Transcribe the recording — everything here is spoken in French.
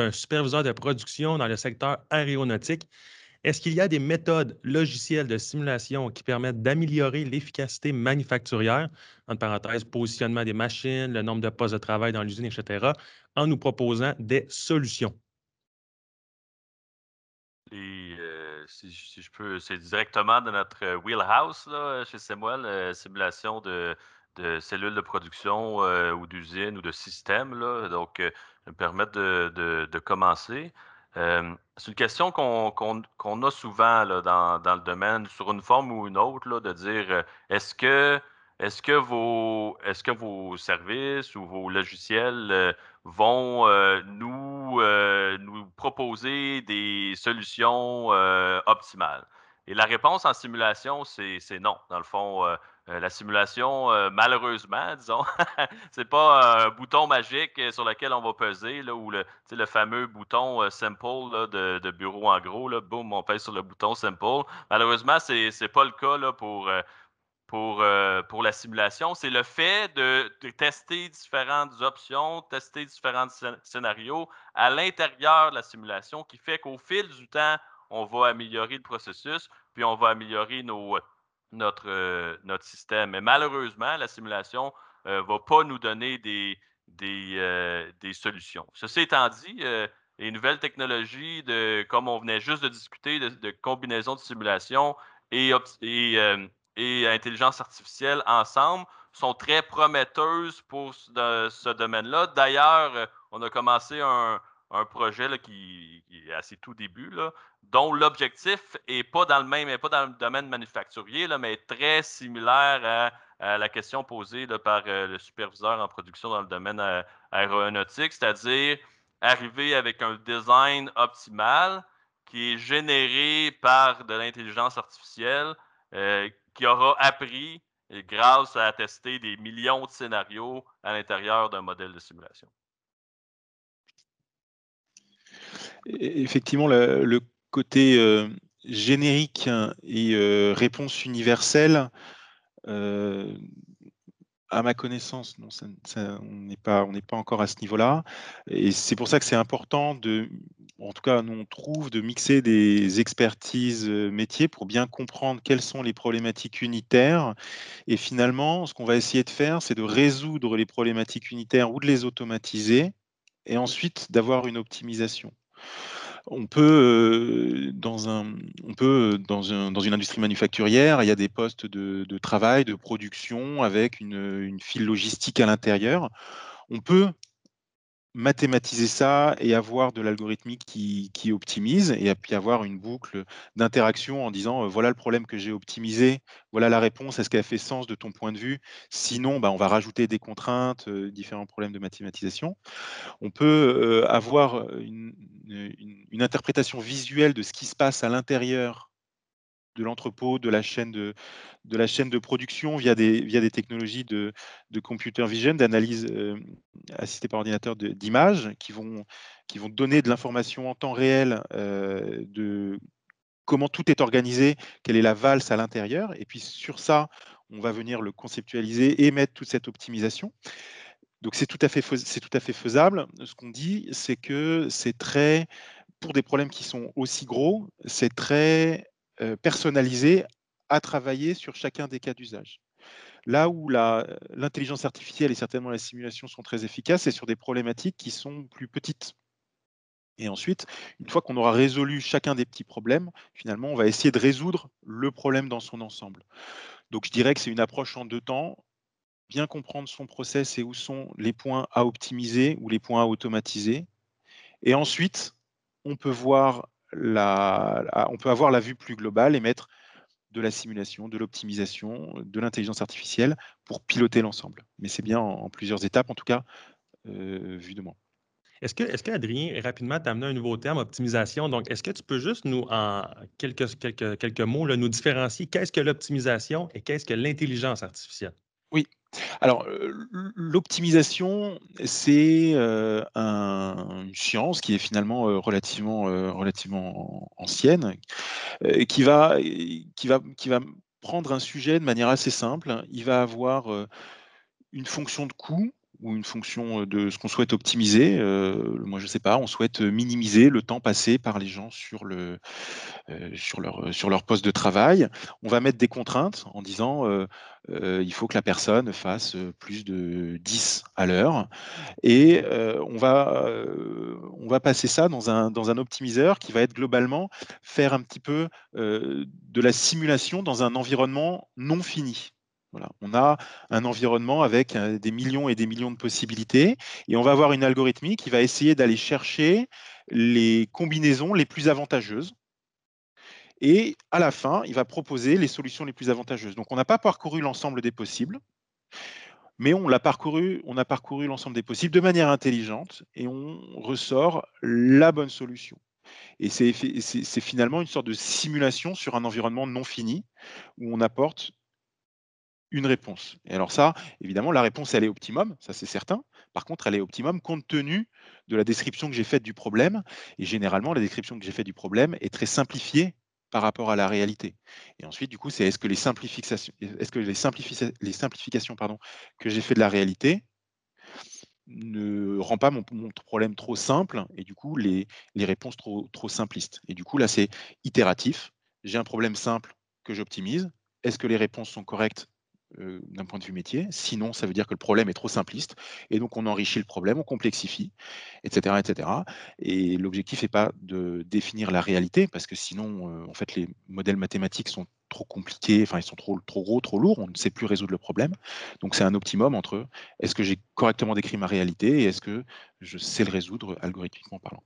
un superviseur de production dans le secteur aéronautique. Est-ce qu'il y a des méthodes logicielles de simulation qui permettent d'améliorer l'efficacité manufacturière, entre parenthèses, positionnement des machines, le nombre de postes de travail dans l'usine, etc., en nous proposant des solutions? Euh, si, je peux, c'est directement de notre euh, wheelhouse là, chez Samuel, la simulation de, cellules de production euh, ou d'usines ou de systèmes. Donc, me permettre de, de commencer. Euh, c'est une question qu'on a souvent dans, le domaine, sur une forme ou une autre, de dire euh, est-ce que, est que, vos, que vos services ou vos logiciels euh, vont nous, nous proposer des solutions optimales? Et la réponse en simulation, c'est non. Dans le fond, euh, la simulation, euh, malheureusement, disons, c'est pas un bouton magique sur lequel on va peser, là, ou le, fameux bouton euh, simple de, bureau en gros, boum, on pèse sur le bouton simple. Malheureusement, c'est n'est pas le cas là, pour, pour, pour la simulation. C'est le fait de, tester différentes options, tester différents scénarios à l'intérieur de la simulation qui fait qu'au fil du temps, on va améliorer le processus, puis on va améliorer nos notre, euh, notre système. Mais malheureusement, la simulation ne euh, va pas nous donner des, des, euh, des solutions. Ceci étant dit, les nouvelles technologies, de, comme on venait juste de discuter, de, de combinaison de simulation et, et, et, intelligence artificielle ensemble, sont très prometteuses pour ce, ce domaine-là. D'ailleurs, on a commencé un, un projet qui, est à ses tout débuts, dont l'objectif n'est pas dans le même, pas dans le domaine manufacturier, là, mais très similaire à, la question posée par euh, le superviseur en production dans le domaine euh, aéronautique, c'est-à-dire arriver avec un design optimal qui est généré par de l'intelligence artificielle euh, qui aura appris grâce à tester des millions de scénarios à l'intérieur d'un modèle de simulation. Effectivement, le, côté euh, générique et euh, réponse universelle, euh, à ma connaissance, non, on n'est pas, pas encore à ce niveau-là. Et c'est pour ça que c'est important de, en tout cas, nous on trouve de mixer des expertises métiers pour bien comprendre quelles sont les problématiques unitaires. Et finalement, ce qu'on va essayer de faire, c'est de résoudre les problématiques unitaires ou de les automatiser, et ensuite d'avoir une optimisation on peut, dans, un, on peut dans, une industrie manufacturière, il y a des postes de, travail, de production avec une, une file logistique à l'intérieur. On peut mathématiser ça et avoir de l'algorithmique qui, optimise et puis avoir une boucle d'interaction en disant voilà le problème que j'ai optimisé, voilà la réponse, est-ce qu'elle fait sens de ton point de vue? Sinon, bah, on va rajouter des contraintes, différents problèmes de mathématisation. On peut avoir une, interprétation visuelle de ce qui se passe à l'intérieur de l'entrepôt, de la chaîne de, de la chaîne de production via des, via des technologies de, de computer vision, d'analyse euh, assistée par ordinateur d'images qui vont, qui vont donner de l'information en temps réel euh, de comment tout est organisé, quelle est la valse à l'intérieur. Et puis sur ça, on va venir le conceptualiser et mettre toute cette optimisation. Donc c'est tout, tout à fait faisable. Ce qu'on dit, c'est que c'est très, pour des problèmes qui sont aussi gros, c'est très euh, personnalisé à travailler sur chacun des cas d'usage. Là où l'intelligence artificielle et certainement la simulation sont très efficaces, c'est sur des problématiques qui sont plus petites. Et ensuite, une fois qu'on aura résolu chacun des petits problèmes, finalement, on va essayer de résoudre le problème dans son ensemble. Donc, je dirais que c'est une approche en deux temps. Bien comprendre son process et où sont les points à optimiser ou les points à automatiser. Et ensuite, on peut voir on peut avoir la vue plus globale et mettre de la simulation, de l'optimisation, de l'intelligence artificielle pour piloter l'ensemble. Mais c'est bien en, plusieurs étapes, en tout cas, euh, vu de moi. Est-ce que, est Adrien, rapidement, tu as amené un nouveau terme, optimisation? Donc, est-ce que tu peux juste nous, en quelques mots, nous différencier? Qu'est-ce que l'optimisation et qu'est-ce que l'intelligence artificielle? Alors, l'optimisation, c'est une science qui est finalement relativement, relativement ancienne, qui, va, qui, va, qui va prendre un sujet de manière assez simple. Il va avoir une fonction de coût ou une fonction de ce qu'on souhaite optimiser. moi, je ne sais pas, on souhaite minimiser le temps passé par les gens sur, le, sur, leur, poste de travail. On va mettre des contraintes en disant il faut que la personne fasse plus de 10 à l'heure. Et on, va, on va passer ça dans un optimiseur qui va être globalement faire un petit peu de la simulation dans un environnement non fini. On a un environnement avec des millions et des millions de possibilités et on va avoir une algorithmique qui va essayer d'aller chercher les combinaisons les plus avantageuses. Et à la fin, il va proposer les solutions les plus avantageuses. Donc on n'a pas parcouru l'ensemble des possibles, mais on, l'a parcouru, on a parcouru l'ensemble des possibles de manière intelligente et on ressort la bonne solution. Et c'est finalement une sorte de simulation sur un environnement non fini où on apporte une réponse. Et alors ça, évidemment, la réponse, elle est optimum, ça c'est certain. Par contre, elle est optimum compte tenu de la description que j'ai faite du problème. Et généralement, la description que j'ai faite du problème est très simplifiée par rapport à la réalité. Et ensuite, du coup, c'est est-ce que les simplifications, est-ce que les, les simplifications pardon, que j'ai fait de la réalité ne rend pas mon, problème trop simple et du coup les, les réponses trop, trop simplistes. Et du coup, là, c'est itératif. J'ai un problème simple que j'optimise. Est-ce que les réponses sont correctes euh, d'un point de vue métier. Sinon, ça veut dire que le problème est trop simpliste. Et donc, on enrichit le problème, on complexifie, etc. etc. Et l'objectif n'est pas de définir la réalité, parce que sinon, euh, en fait, les modèles mathématiques sont trop compliqués, enfin, ils sont trop, trop gros, trop lourds, on ne sait plus résoudre le problème. Donc, c'est un optimum entre est-ce que j'ai correctement décrit ma réalité et est-ce que je sais le résoudre algorithmiquement parlant.